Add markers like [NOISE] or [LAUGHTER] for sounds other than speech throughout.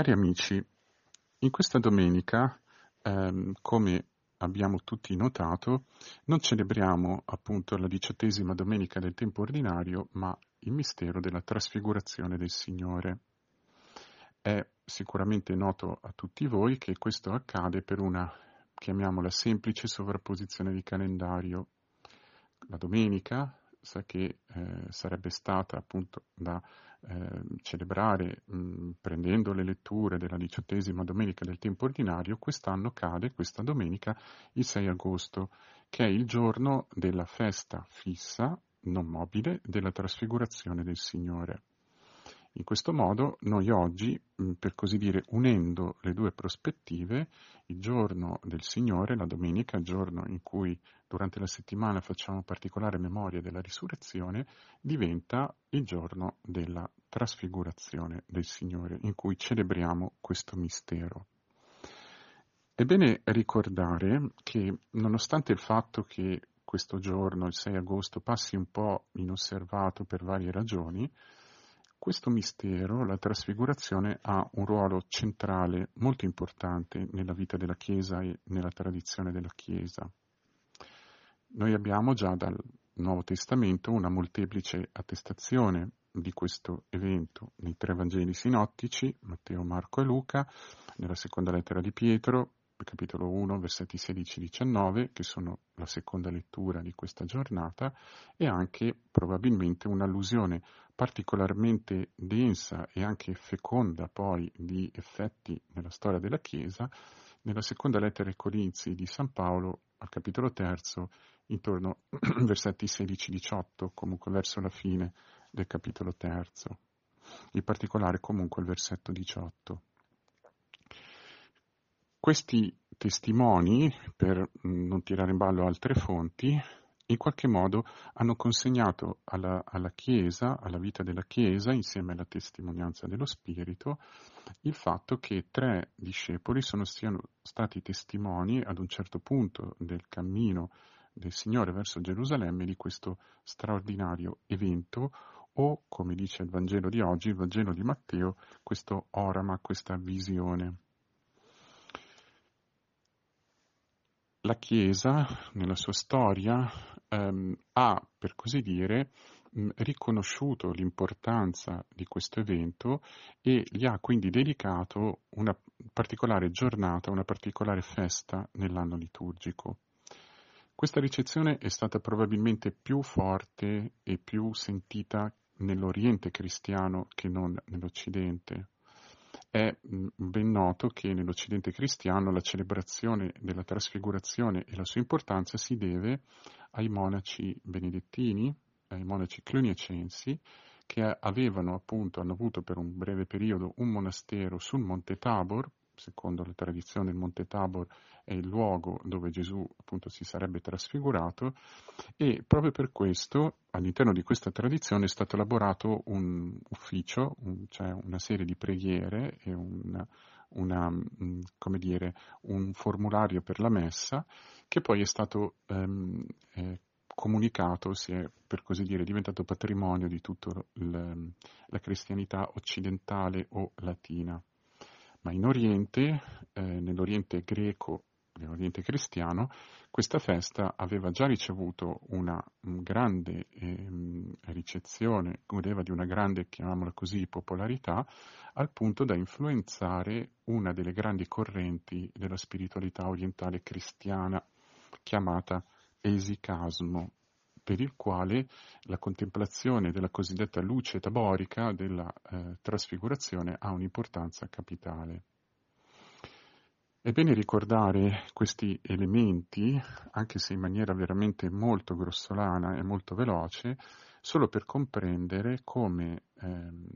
Cari amici, in questa domenica, ehm, come abbiamo tutti notato, non celebriamo appunto la diciottesima domenica del tempo ordinario, ma il mistero della trasfigurazione del Signore. È sicuramente noto a tutti voi che questo accade per una, chiamiamola semplice, sovrapposizione di calendario. La domenica sa che eh, sarebbe stata appunto da eh, celebrare mh, prendendo le letture della diciottesima domenica del tempo ordinario, quest'anno cade questa domenica il 6 agosto, che è il giorno della festa fissa, non mobile, della trasfigurazione del Signore. In questo modo noi oggi, per così dire, unendo le due prospettive, il giorno del Signore, la domenica, il giorno in cui durante la settimana facciamo particolare memoria della risurrezione, diventa il giorno della trasfigurazione del Signore, in cui celebriamo questo mistero. È bene ricordare che nonostante il fatto che questo giorno, il 6 agosto, passi un po' inosservato per varie ragioni, questo mistero, la trasfigurazione, ha un ruolo centrale molto importante nella vita della Chiesa e nella tradizione della Chiesa. Noi abbiamo già dal Nuovo Testamento una molteplice attestazione di questo evento nei tre Vangeli sinottici, Matteo, Marco e Luca, nella seconda lettera di Pietro, capitolo 1, versetti 16-19, che sono la seconda lettura di questa giornata, e anche probabilmente un'allusione particolarmente densa e anche feconda poi di effetti nella storia della Chiesa, nella seconda lettera ai Corinzi di San Paolo, al capitolo terzo, intorno ai [CLEARS THROAT] versetti 16-18, comunque verso la fine del capitolo terzo, in particolare comunque il versetto 18. Questi testimoni, per non tirare in ballo altre fonti, in qualche modo hanno consegnato alla, alla, Chiesa, alla vita della Chiesa, insieme alla testimonianza dello Spirito, il fatto che tre discepoli sono siano stati testimoni ad un certo punto del cammino del Signore verso Gerusalemme di questo straordinario evento o, come dice il Vangelo di oggi, il Vangelo di Matteo, questo orama, questa visione. La Chiesa, nella sua storia, ehm, ha, per così dire, mh, riconosciuto l'importanza di questo evento e gli ha quindi dedicato una particolare giornata, una particolare festa nell'anno liturgico. Questa ricezione è stata probabilmente più forte e più sentita nell'Oriente cristiano che non nell'Occidente. È mm, ben noto che nell'Occidente cristiano la celebrazione della trasfigurazione e la sua importanza si deve ai monaci benedettini, ai monaci cluniacensi, che avevano appunto, hanno avuto per un breve periodo un monastero sul Monte Tabor, secondo la tradizione il Monte Tabor è il luogo dove Gesù appunto si sarebbe trasfigurato e proprio per questo all'interno di questa tradizione è stato elaborato un ufficio, un, cioè una serie di preghiere e una, una, mm, come dire, un formulario per la messa che poi è stato ehm, eh, comunicato, si è per così dire diventato patrimonio di tutta la cristianità occidentale o latina ma in Oriente, eh, nell'Oriente greco, nell'Oriente cristiano, questa festa aveva già ricevuto una un grande eh, ricezione, godeva di una grande, chiamiamola così, popolarità, al punto da influenzare una delle grandi correnti della spiritualità orientale cristiana, chiamata esicasmo, per il quale la contemplazione della cosiddetta luce taborica della eh, trasfigurazione ha un'importanza capitale. È bene ricordare questi elementi, anche se in maniera veramente molto grossolana e molto veloce, solo per comprendere come ehm,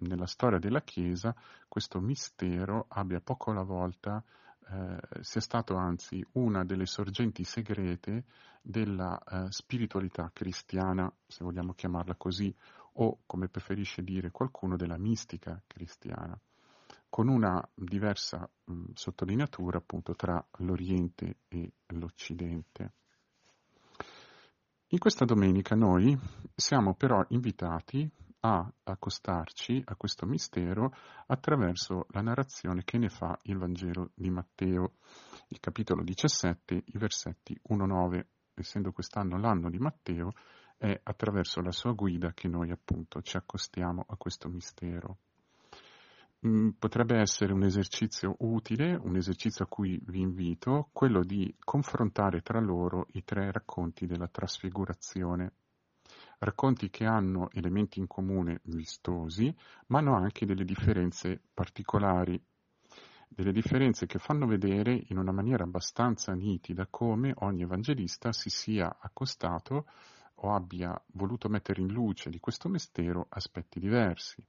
nella storia della Chiesa questo mistero abbia poco alla volta eh, sia stato anzi una delle sorgenti segrete della eh, spiritualità cristiana, se vogliamo chiamarla così, o come preferisce dire qualcuno, della mistica cristiana, con una diversa mh, sottolineatura appunto tra l'Oriente e l'Occidente. In questa domenica noi siamo però invitati a accostarci a questo mistero attraverso la narrazione che ne fa il Vangelo di Matteo, il capitolo 17, i versetti 1-9. Essendo quest'anno l'anno di Matteo, è attraverso la sua guida che noi appunto ci accostiamo a questo mistero. Mm, potrebbe essere un esercizio utile, un esercizio a cui vi invito, quello di confrontare tra loro i tre racconti della trasfigurazione. Racconti che hanno elementi in comune vistosi, ma hanno anche delle differenze particolari, delle differenze che fanno vedere in una maniera abbastanza nitida come ogni evangelista si sia accostato o abbia voluto mettere in luce di questo mistero aspetti diversi.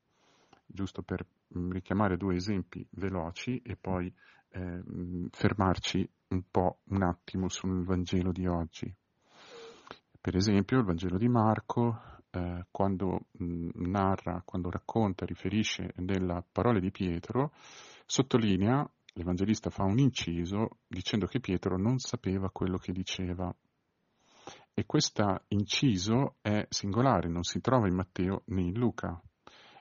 Giusto per mm, richiamare due esempi veloci e poi eh, fermarci un po' un attimo sul Vangelo di oggi. Per esempio il Vangelo di Marco, eh, quando mh, narra, quando racconta, riferisce della parola di Pietro, sottolinea, l'Evangelista fa un inciso dicendo che Pietro non sapeva quello che diceva. E questo inciso è singolare, non si trova in Matteo né in Luca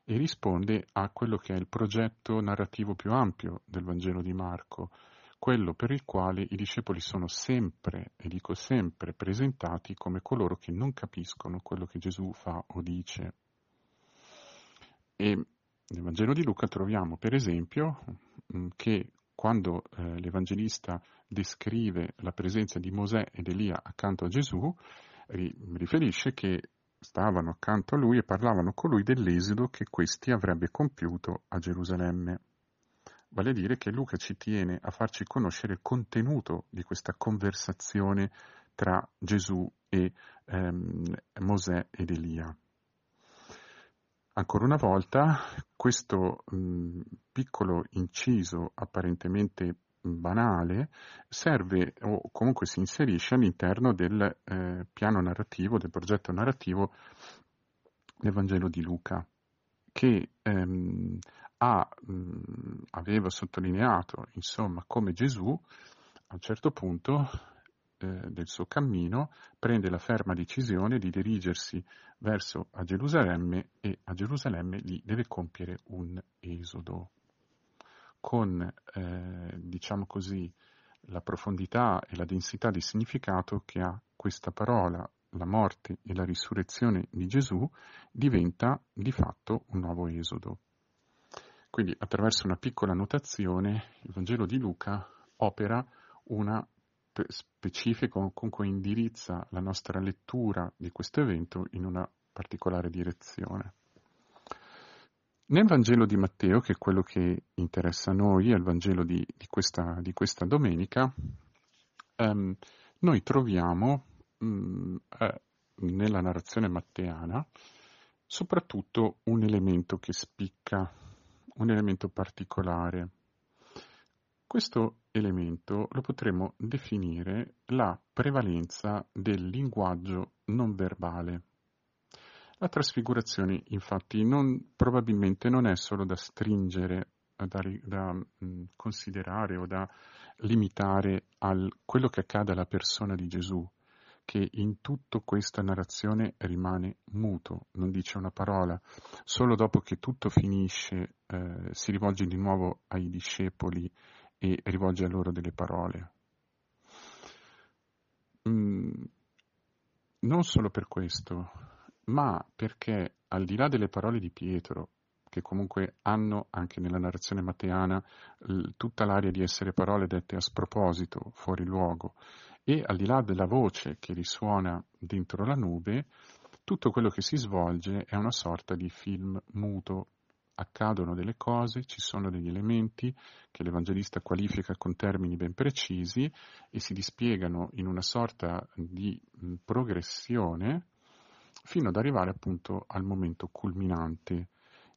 e risponde a quello che è il progetto narrativo più ampio del Vangelo di Marco, quello per il quale i discepoli sono sempre, e dico sempre, presentati come coloro che non capiscono quello che Gesù fa o dice. E nel Vangelo di Luca troviamo, per esempio, mm, che quando eh, l'Evangelista descrive la presenza di Mosè ed Elia accanto a Gesù, ri- riferisce che stavano accanto a lui e parlavano con lui dell'esodo che questi avrebbe compiuto a Gerusalemme. Vale a dire che Luca ci tiene a farci conoscere il contenuto di questa conversazione tra Gesù e ehm, Mosè ed Elia. Ancora una volta, questo mh, piccolo inciso apparentemente banale serve o comunque si inserisce all'interno del eh, piano narrativo, del progetto narrativo del Vangelo di Luca, che ehm, ha, mh, aveva sottolineato insomma come Gesù a un certo punto eh, del suo cammino prende la ferma decisione di dirigersi verso a Gerusalemme e a Gerusalemme lì deve compiere un esodo con, eh, diciamo così, la profondità e la densità di significato che ha questa parola, la morte e la risurrezione di Gesù, diventa di fatto un nuovo esodo. Quindi attraverso una piccola notazione il Vangelo di Luca opera una specifica o comunque indirizza la nostra lettura di questo evento in una particolare direzione. Nel Vangelo di Matteo, che è quello che interessa a noi, è il Vangelo di, di, questa, di questa, domenica, ehm, noi troviamo mh, mm, eh, nella narrazione matteana soprattutto un elemento che spicca, un elemento particolare. Questo elemento lo potremmo definire la prevalenza del linguaggio non verbale. La trasfigurazione infatti non, probabilmente non è solo da stringere, da, da mh, mm, considerare o da limitare a quello che accade alla persona di Gesù, che in tutta questa narrazione rimane muto, non dice una parola. Solo dopo che tutto finisce eh, si rivolge di nuovo ai discepoli e rivolge a loro delle parole. Mm, non solo per questo, ma perché al di là delle parole di Pietro, che comunque hanno anche nella narrazione matteana tutta l'aria di essere parole dette a sproposito, fuori luogo, e al di là della voce che risuona dentro la nube, tutto quello che si svolge è una sorta di film muto. Accadono delle cose, ci sono degli elementi che l'Evangelista qualifica con termini ben precisi e si dispiegano in una sorta di progressione fino ad arrivare appunto al momento culminante.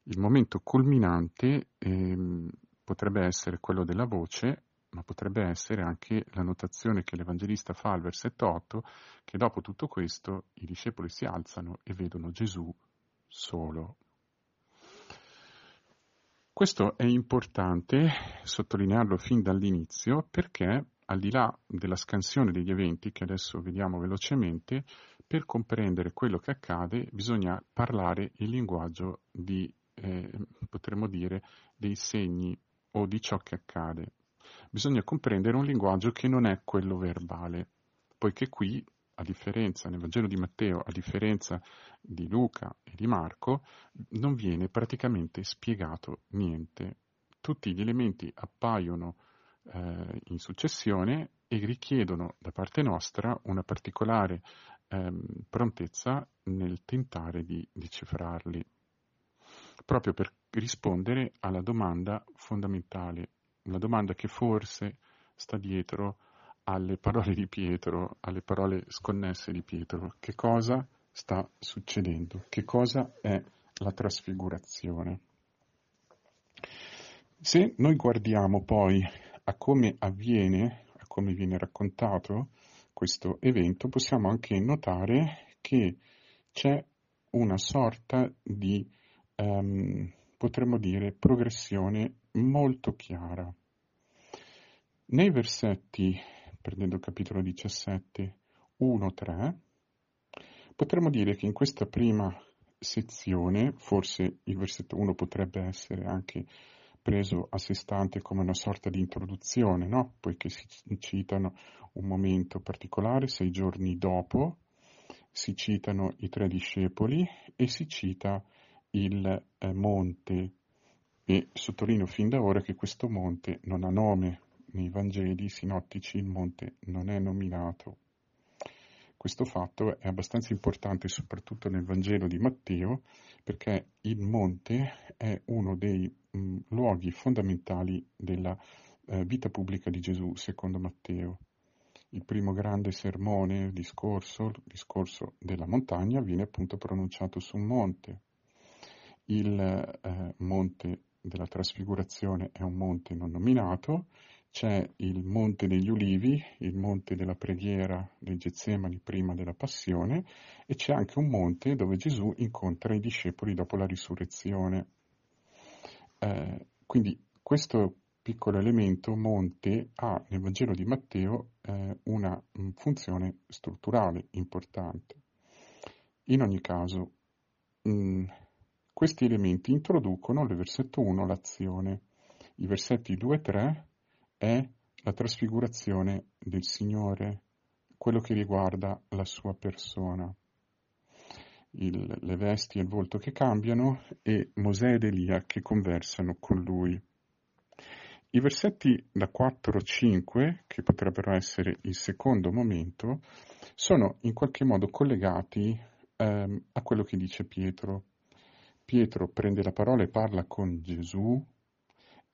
Il momento culminante ehm, potrebbe essere quello della voce, ma potrebbe essere anche la notazione che l'Evangelista fa al versetto 8, che dopo tutto questo i discepoli si alzano e vedono Gesù solo. Questo è importante sottolinearlo fin dall'inizio perché al di là della scansione degli eventi che adesso vediamo velocemente, per comprendere quello che accade bisogna parlare il linguaggio di, eh, potremmo dire, dei segni o di ciò che accade. Bisogna comprendere un linguaggio che non è quello verbale, poiché qui, a differenza nel Vangelo di Matteo, a differenza di Luca e di Marco, non viene praticamente spiegato niente. Tutti gli elementi appaiono eh, in successione e richiedono da parte nostra una particolare ehm, prontezza nel tentare di decifrarli, proprio per rispondere alla domanda fondamentale, una domanda che forse sta dietro alle parole di Pietro, alle parole sconnesse di Pietro. Che cosa sta succedendo? Che cosa è la trasfigurazione? Se noi guardiamo poi a come avviene, a come viene raccontato questo evento, possiamo anche notare che c'è una sorta di, um, potremmo dire, progressione molto chiara. Nei versetti, prendendo il capitolo 17, 1-3, potremmo dire che in questa prima sezione, forse il versetto 1 potrebbe essere anche preso a sé stante come una sorta di introduzione, no? poiché si citano un momento particolare, sei giorni dopo, si citano i tre discepoli e si cita il eh, monte e sottolineo fin da ora che questo monte non ha nome, nei Vangeli sinottici il monte non è nominato. Questo fatto è abbastanza importante soprattutto nel Vangelo di Matteo perché il monte è uno dei mh, luoghi fondamentali della eh, vita pubblica di Gesù secondo Matteo. Il primo grande sermone, discorso, il discorso della montagna, viene appunto pronunciato su un monte. Il eh, monte della trasfigurazione è un monte non nominato, c'è il Monte degli Ulivi, il Monte della preghiera dei Getsemani prima della passione e c'è anche un monte dove Gesù incontra i discepoli dopo la risurrezione. Eh, quindi questo piccolo elemento, monte, ha nel Vangelo di Matteo eh, una mh, funzione strutturale importante. In ogni caso, mh, questi elementi introducono nel versetto 1 l'azione. I versetti 2 e 3 è la trasfigurazione del Signore, quello che riguarda la sua persona. Il, le vesti e il volto che cambiano e Mosè ed Elia che conversano con lui. I versetti da 4 a 5, che potrebbero essere il secondo momento, sono in qualche modo collegati ehm, a quello che dice Pietro. Pietro prende la parola e parla con Gesù,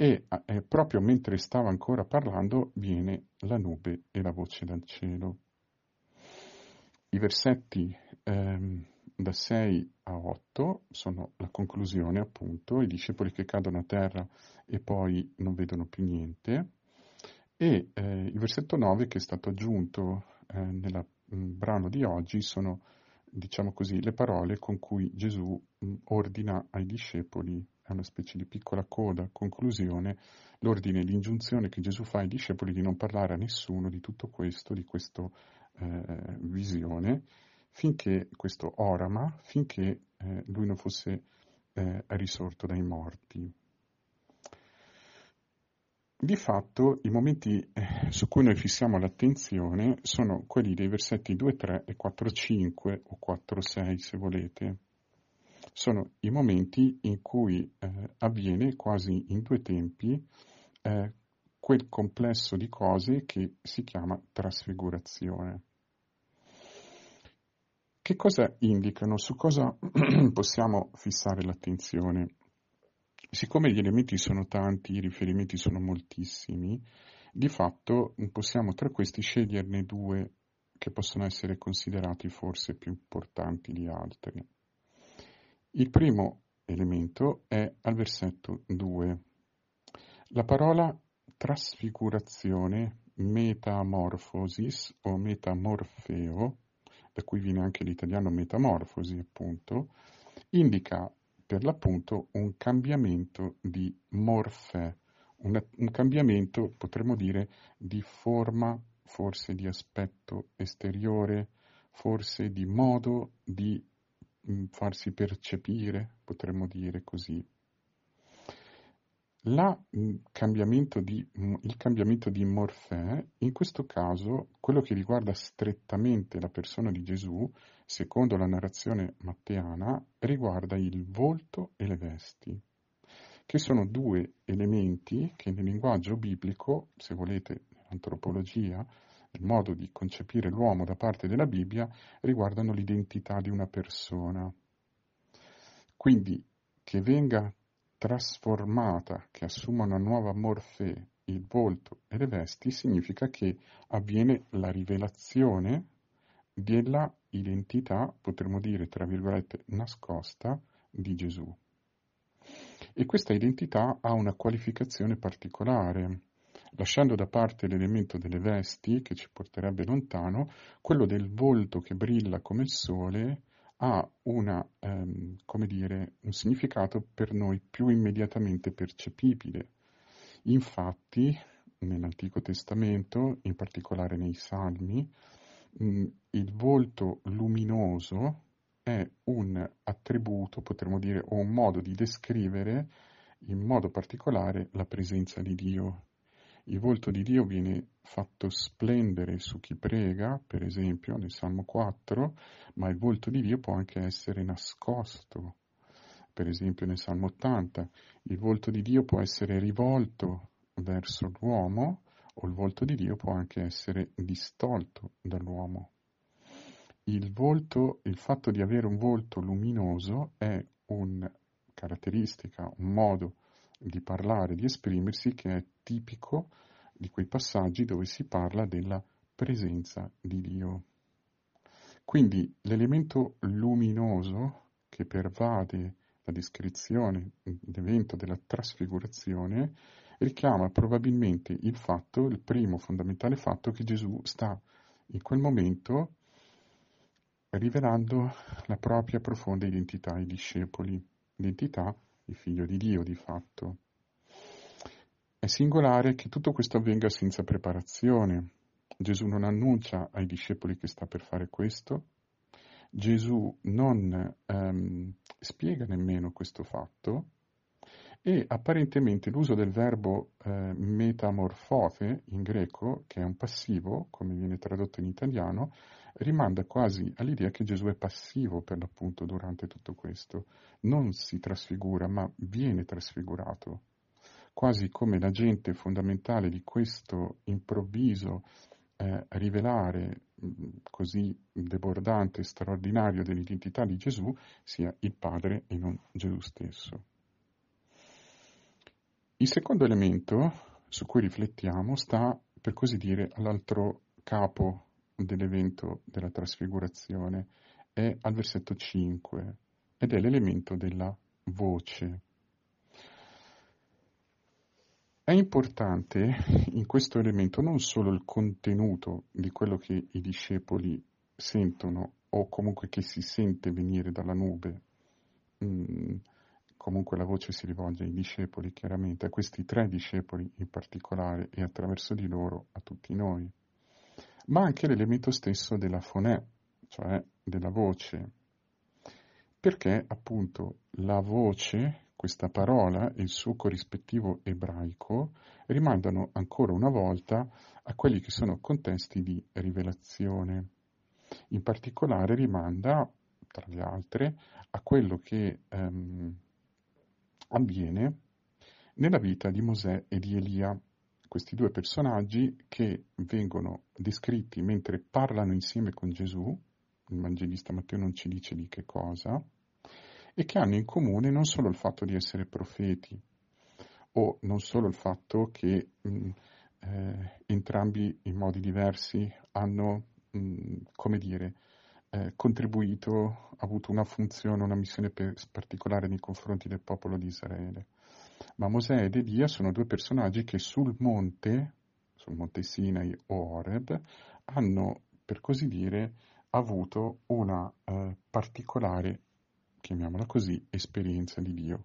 e eh, proprio mentre stava ancora parlando viene la nube e la voce dal cielo. I versetti ehm, da 6 a 8 sono la conclusione appunto, i discepoli che cadono a terra e poi non vedono più niente e eh, il versetto 9 che è stato aggiunto eh, nel brano di oggi sono diciamo così le parole con cui Gesù mh, ordina ai discepoli è una specie di piccola coda, conclusione, l'ordine, l'ingiunzione che Gesù fa ai discepoli di non parlare a nessuno di tutto questo, di questa eh, visione, finché questo orama, finché eh, lui non fosse eh, risorto dai morti. Di fatto i momenti eh, su cui noi fissiamo l'attenzione sono quelli dei versetti 2, 3 e 4, 5 o 4, 6 se volete sono i momenti in cui eh, avviene quasi in due tempi eh, quel complesso di cose che si chiama trasfigurazione. Che cosa indicano? Su cosa [CLEARS THROAT] possiamo fissare l'attenzione? Siccome gli elementi sono tanti, i riferimenti sono moltissimi, di fatto possiamo tra questi sceglierne due che possono essere considerati forse più importanti di altri. Il primo elemento è al versetto 2. La parola trasfigurazione, metamorfosis o metamorfeo, da cui viene anche l'italiano metamorfosi appunto, indica per l'appunto un cambiamento di morfe, un, un cambiamento potremmo dire di forma, forse di aspetto esteriore, forse di modo di mh, farsi percepire, potremmo dire così. La, mh, cambiamento di, mh, il cambiamento di Morfè, in questo caso, quello che riguarda strettamente la persona di Gesù, secondo la narrazione matteana, riguarda il volto e le vesti, che sono due elementi che nel linguaggio biblico, se volete, antropologia, il modo di concepire l'uomo da parte della Bibbia, riguardano l'identità di una persona. Quindi che venga trasformata, che assuma una nuova morfè il volto e le vesti, significa che avviene la rivelazione della identità, potremmo dire, tra virgolette, nascosta di Gesù. E questa identità ha una qualificazione particolare, lasciando da parte l'elemento delle vesti, che ci porterebbe lontano, quello del volto che brilla come il sole ha una, ehm, come dire, un significato per noi più immediatamente percepibile. Infatti, nell'Antico Testamento, in particolare nei Salmi, mh, il volto luminoso è un attributo, potremmo dire, o un modo di descrivere in modo particolare la presenza di Dio. Il volto di Dio viene fatto splendere su chi prega, per esempio nel Salmo 4, ma il volto di Dio può anche essere nascosto. Per esempio nel Salmo 80, il volto di Dio può essere rivolto verso l'uomo o il volto di Dio può anche essere distolto dall'uomo. Il volto, il fatto di avere un volto luminoso è una caratteristica, un modo di parlare, di esprimersi che è tipico di quei passaggi dove si parla della presenza di Dio. Quindi l'elemento luminoso che pervade la descrizione dell'evento della trasfigurazione richiama probabilmente il fatto, il primo fondamentale fatto, che Gesù sta in quel momento rivelando la propria profonda identità ai discepoli, identità il figlio di Dio di fatto. È singolare che tutto questo avvenga senza preparazione. Gesù non annuncia ai discepoli che sta per fare questo, Gesù non ehm, spiega nemmeno questo fatto e apparentemente l'uso del verbo eh, metamorfote in greco, che è un passivo, come viene tradotto in italiano, rimanda quasi all'idea che Gesù è passivo per l'appunto durante tutto questo. Non si trasfigura, ma viene trasfigurato. Quasi come l'agente fondamentale di questo improvviso eh, rivelare così debordante e straordinario dell'identità di Gesù sia il Padre e non Gesù stesso. Il secondo elemento su cui riflettiamo sta, per così dire, all'altro capo dell'evento della trasfigurazione, è al versetto 5 ed è l'elemento della voce. È importante in questo elemento non solo il contenuto di quello che i discepoli sentono o comunque che si sente venire dalla nube, mm, comunque la voce si rivolge ai discepoli chiaramente, a questi tre discepoli in particolare e attraverso di loro a tutti noi ma anche l'elemento stesso della fonè, cioè della voce, perché appunto la voce, questa parola e il suo corrispettivo ebraico rimandano ancora una volta a quelli che sono contesti di rivelazione. In particolare rimanda, tra le altre, a quello che ehm, avviene nella vita di Mosè e di Elia questi due personaggi che vengono descritti mentre parlano insieme con Gesù, il Vangelista Matteo non ci dice di che cosa, e che hanno in comune non solo il fatto di essere profeti, o non solo il fatto che mh, eh, entrambi in modi diversi hanno, mh, come dire, eh, contribuito, avuto una funzione, una missione per, particolare nei confronti del popolo di Israele ma Mosè ed Elia sono due personaggi che sul monte, sul monte Sinai o Oreb, hanno, per così dire, avuto una eh, particolare, chiamiamola così, esperienza di Dio.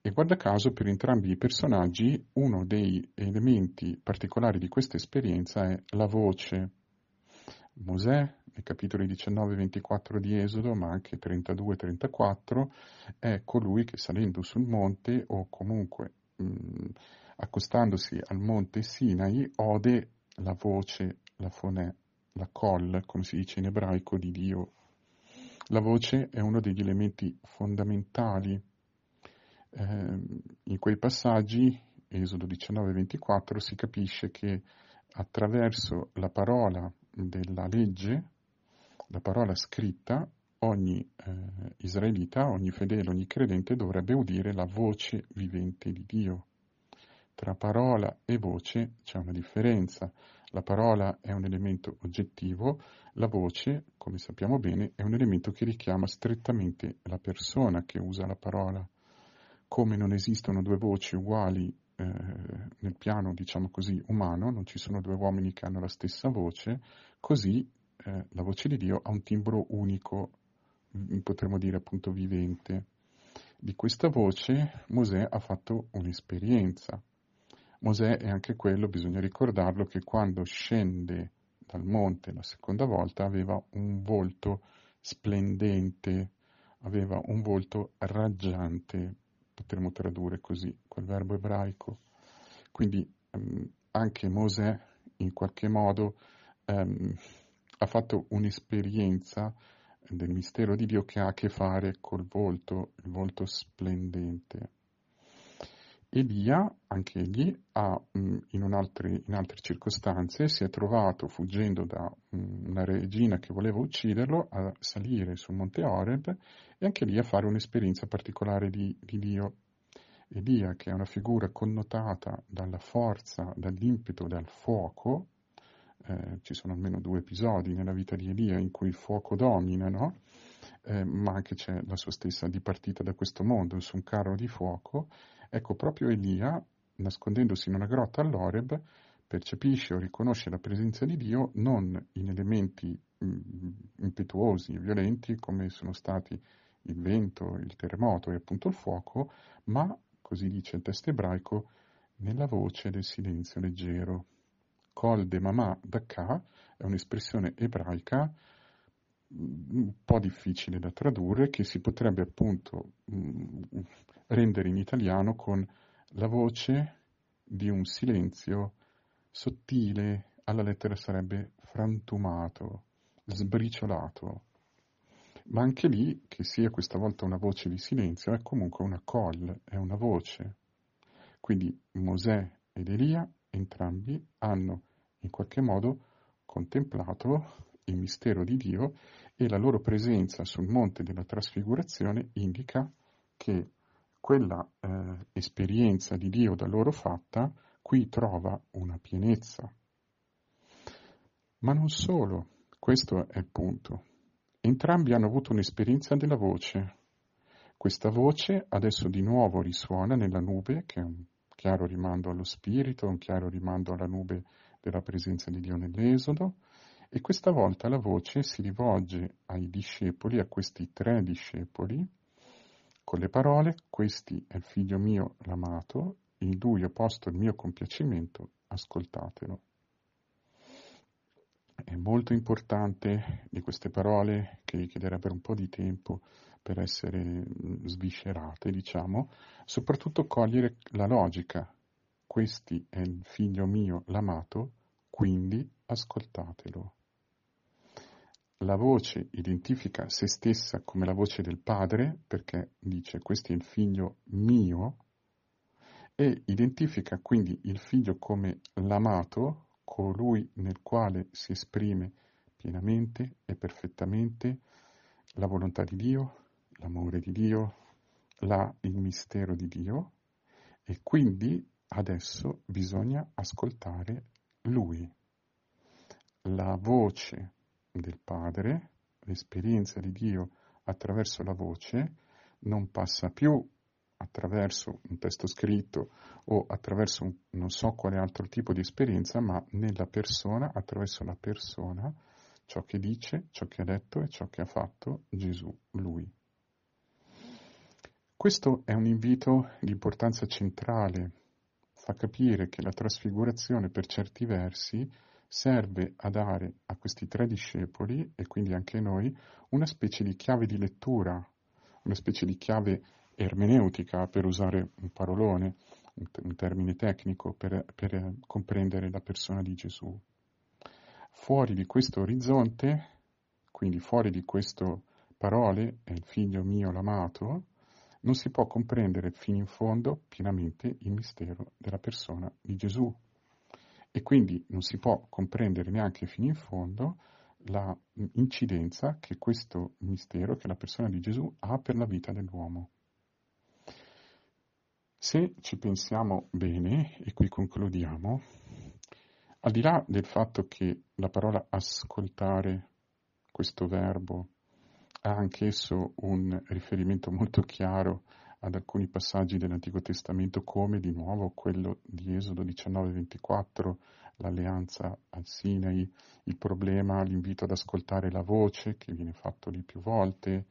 E guarda caso, per entrambi i personaggi, uno dei elementi particolari di questa esperienza è la voce. Mosè nei capitoli 19 e 24 di Esodo, ma anche 32 e 34, è colui che salendo sul monte o comunque mh, accostandosi al monte Sinai ode la voce, la fonè, la col, come si dice in ebraico, di Dio. La voce è uno degli elementi fondamentali. Eh, in quei passaggi, Esodo 19 e 24, si capisce che attraverso la parola della legge, la parola scritta, ogni eh, israelita, ogni fedele, ogni credente dovrebbe udire la voce vivente di Dio. Tra parola e voce c'è una differenza. La parola è un elemento oggettivo, la voce, come sappiamo bene, è un elemento che richiama strettamente la persona che usa la parola. Come non esistono due voci uguali eh, nel piano, diciamo così, umano, non ci sono due uomini che hanno la stessa voce, così eh, la voce di Dio ha un timbro unico, mm, potremmo dire appunto vivente. Di questa voce Mosè ha fatto un'esperienza. Mosè è anche quello, bisogna ricordarlo, che quando scende dal monte la seconda volta aveva un volto splendente, aveva un volto raggiante, potremmo tradurre così quel verbo ebraico. Quindi um, anche Mosè in qualche modo um, ha fatto un'esperienza del mistero di Dio che ha a che fare col volto, il volto splendente. Elia, anche egli, ha, in, altri, in, altre circostanze, si è trovato, fuggendo da una regina che voleva ucciderlo, a salire sul monte Oreb e anche lì a fare un'esperienza particolare di, di Dio. Elia, che è una figura connotata dalla forza, dall'impeto, dal fuoco, eh, ci sono almeno due episodi nella vita di Elia in cui il fuoco domina, no? eh, ma anche c'è la sua stessa dipartita da questo mondo su un carro di fuoco, Ecco, proprio Elia, nascondendosi in una grotta all'Oreb, percepisce o riconosce la presenza di Dio non in elementi mm, impetuosi e violenti come sono stati il vento, il terremoto e appunto il fuoco, ma, così dice il testo ebraico, nella voce del silenzio leggero. Kol de mamà dakka è un'espressione ebraica mm, un po' difficile da tradurre che si potrebbe appunto mm, rendere in italiano con la voce di un silenzio sottile, alla lettera sarebbe frantumato, sbriciolato. Ma anche lì, che sia questa volta una voce di silenzio, è comunque una call, è una voce. Quindi Mosè ed Elia, entrambi, hanno in qualche modo contemplato il mistero di Dio e la loro presenza sul monte della trasfigurazione indica che quella eh, esperienza di Dio da loro fatta qui trova una pienezza. Ma non solo, questo è il punto. Entrambi hanno avuto un'esperienza della voce. Questa voce adesso di nuovo risuona nella nube, che è un chiaro rimando allo Spirito, un chiaro rimando alla nube della presenza di Dio nell'Esodo, e questa volta la voce si rivolge ai discepoli, a questi tre discepoli, con le parole, questi è il figlio mio l'amato, in lui ho posto il mio compiacimento, ascoltatelo. È molto importante di queste parole, che richiederebbero un po' di tempo per essere mm, sviscerate, diciamo, soprattutto cogliere la logica. Questi è il figlio mio l'amato, quindi ascoltatelo la voce identifica se stessa come la voce del padre, perché dice questo è il figlio mio, e identifica quindi il figlio come l'amato, colui nel quale si esprime pienamente e perfettamente la volontà di Dio, l'amore di Dio, la, il mistero di Dio, e quindi adesso bisogna ascoltare Lui. La voce del Padre, l'esperienza di Dio attraverso la voce, non passa più attraverso un testo scritto o attraverso un, non so quale altro tipo di esperienza, ma nella persona, attraverso la persona, ciò che dice, ciò che ha detto e ciò che ha fatto Gesù, lui. Questo è un invito di importanza centrale, fa capire che la trasfigurazione per certi versi serve a dare a questi tre discepoli, e quindi anche a noi, una specie di chiave di lettura, una specie di chiave ermeneutica, per usare un parolone, un, termine tecnico, per, per comprendere la persona di Gesù. Fuori di questo orizzonte, quindi fuori di queste parole, è il figlio mio l'amato, non si può comprendere fino in fondo pienamente il mistero della persona di Gesù. E quindi non si può comprendere neanche fino in fondo l'incidenza che questo mistero, che la persona di Gesù ha per la vita dell'uomo. Se ci pensiamo bene, e qui concludiamo, al di là del fatto che la parola ascoltare, questo verbo, ha anch'esso un riferimento molto chiaro ad alcuni passaggi dell'Antico Testamento come di nuovo quello di Esodo 19-24, l'alleanza al Sinai, il problema, l'invito ad ascoltare la voce che viene fatto lì più volte,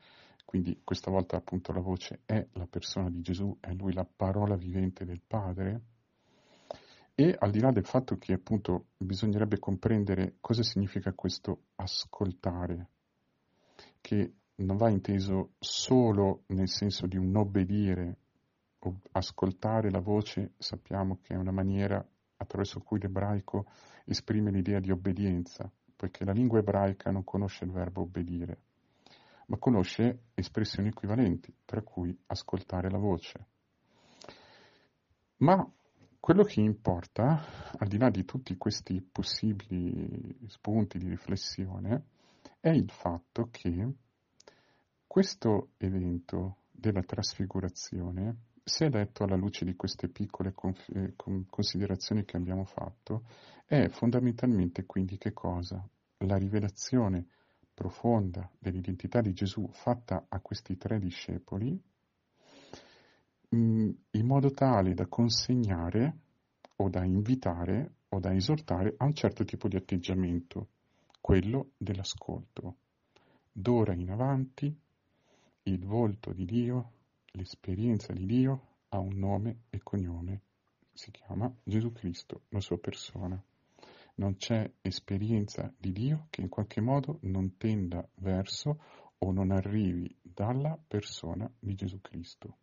quindi questa volta appunto la voce è la persona di Gesù, è lui la parola vivente del Padre. E al di là del fatto che appunto bisognerebbe comprendere cosa significa questo ascoltare, che non va inteso solo nel senso di un obbedire, ascoltare la voce sappiamo che è una maniera attraverso cui l'ebraico esprime l'idea di obbedienza, poiché la lingua ebraica non conosce il verbo obbedire, ma conosce espressioni equivalenti, tra cui ascoltare la voce. Ma quello che importa, al di là di tutti questi possibili spunti di riflessione, è il fatto che questo evento della trasfigurazione, se letto alla luce di queste piccole conf- eh, considerazioni che abbiamo fatto, è fondamentalmente quindi che cosa? La rivelazione profonda dell'identità di Gesù fatta a questi tre discepoli mm, in modo tale da consegnare o da invitare o da esortare a un certo tipo di atteggiamento, quello dell'ascolto. D'ora in avanti il volto di Dio, l'esperienza di Dio ha un nome e cognome. Si chiama Gesù Cristo, la sua persona. Non c'è esperienza di Dio che in qualche modo non tenda verso o non arrivi dalla persona di Gesù Cristo.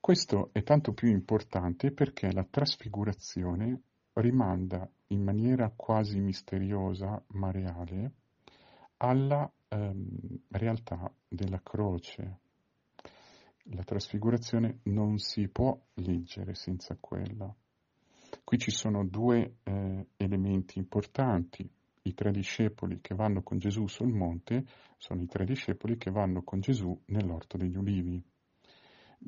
Questo è tanto più importante perché la trasfigurazione rimanda in maniera quasi misteriosa ma reale alla ehm, realtà della croce. La trasfigurazione non si può leggere senza quella. Qui ci sono due eh, elementi importanti. I tre discepoli che vanno con Gesù sul monte sono i tre discepoli che vanno con Gesù nell'orto degli ulivi,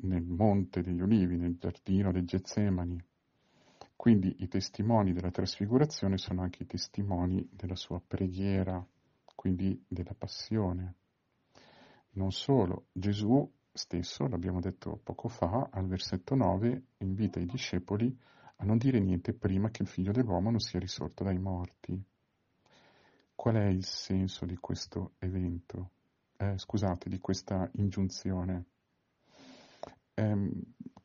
nel monte degli ulivi, nel giardino del Getsemani. Quindi i testimoni della trasfigurazione sono anche i testimoni della sua preghiera, quindi della passione. Non solo, Gesù stesso, l'abbiamo detto poco fa, al versetto 9, invita i discepoli a non dire niente prima che il figlio dell'uomo non sia risorto dai morti. Qual è il senso di questo evento? Eh, scusate, di questa ingiunzione, eh,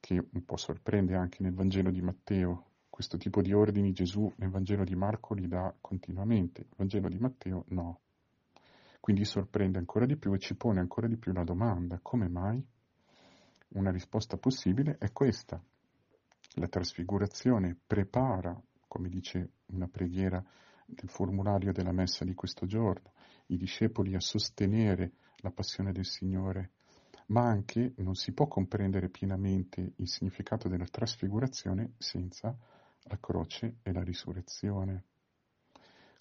che un po' sorprende anche nel Vangelo di Matteo. Questo tipo di ordini Gesù nel Vangelo di Marco li dà continuamente, il Vangelo di Matteo no. Quindi sorprende ancora di più e ci pone ancora di più la domanda, come mai? Una risposta possibile è questa. La trasfigurazione prepara, come dice una preghiera del formulario della messa di questo giorno, i discepoli a sostenere la passione del Signore, ma anche non si può comprendere pienamente il significato della trasfigurazione senza la croce e la risurrezione.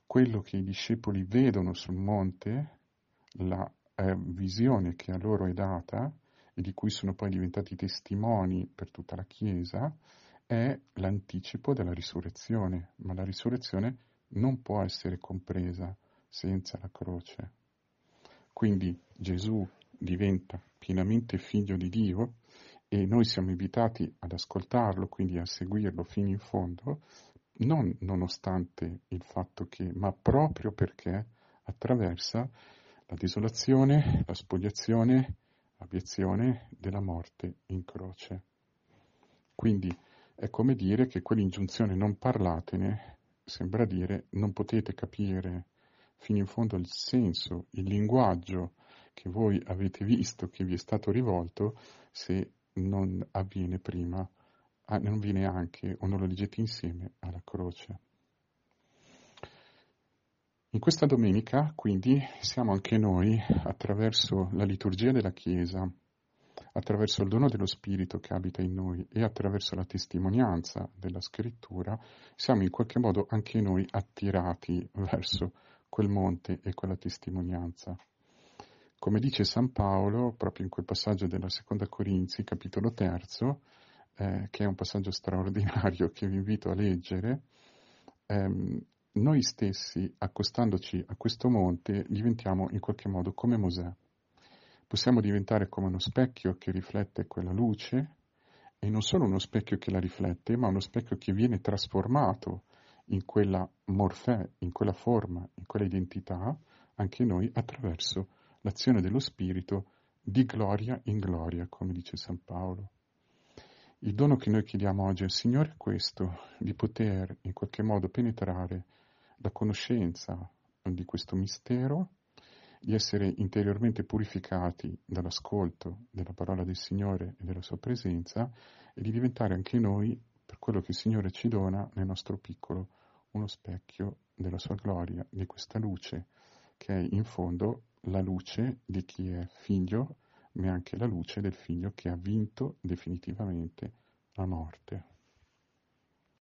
Quello che i discepoli vedono sul monte, la eh, visione che a loro è data e di cui sono poi diventati testimoni per tutta la Chiesa, è l'anticipo della risurrezione, ma la risurrezione non può essere compresa senza la croce. Quindi Gesù diventa pienamente figlio di Dio e noi siamo invitati ad ascoltarlo, quindi a seguirlo fino in fondo, non nonostante il fatto che, ma proprio perché attraversa la desolazione, la spogliazione, l'abiezione della morte in croce. Quindi è come dire che quell'ingiunzione non parlatene sembra dire non potete capire fino in fondo il senso, il linguaggio che voi avete visto, che vi è stato rivolto, se non avviene prima, non viene anche o non lo leggete insieme alla croce. In questa domenica, quindi, siamo anche noi, attraverso la liturgia della Chiesa, attraverso il dono dello Spirito che abita in noi e attraverso la testimonianza della Scrittura, siamo in qualche modo anche noi attirati verso quel monte e quella testimonianza. Come dice San Paolo, proprio in quel passaggio della Seconda Corinzi, capitolo terzo, eh, che è un passaggio straordinario che vi invito a leggere, ehm, noi stessi, accostandoci a questo monte, diventiamo in qualche modo come Mosè. Possiamo diventare come uno specchio che riflette quella luce e non solo uno specchio che la riflette, ma uno specchio che viene trasformato in quella morfè, in quella forma, in quella identità, anche noi attraverso l'azione dello Spirito di gloria in gloria, come dice San Paolo. Il dono che noi chiediamo oggi al Signore è questo, di poter in qualche modo penetrare la conoscenza di questo mistero, di essere interiormente purificati dall'ascolto della parola del Signore e della sua presenza e di diventare anche noi, per quello che il Signore ci dona nel nostro piccolo, uno specchio della sua gloria, di questa luce, che è in fondo la luce di chi è figlio, ma anche la luce del figlio che ha vinto definitivamente la morte.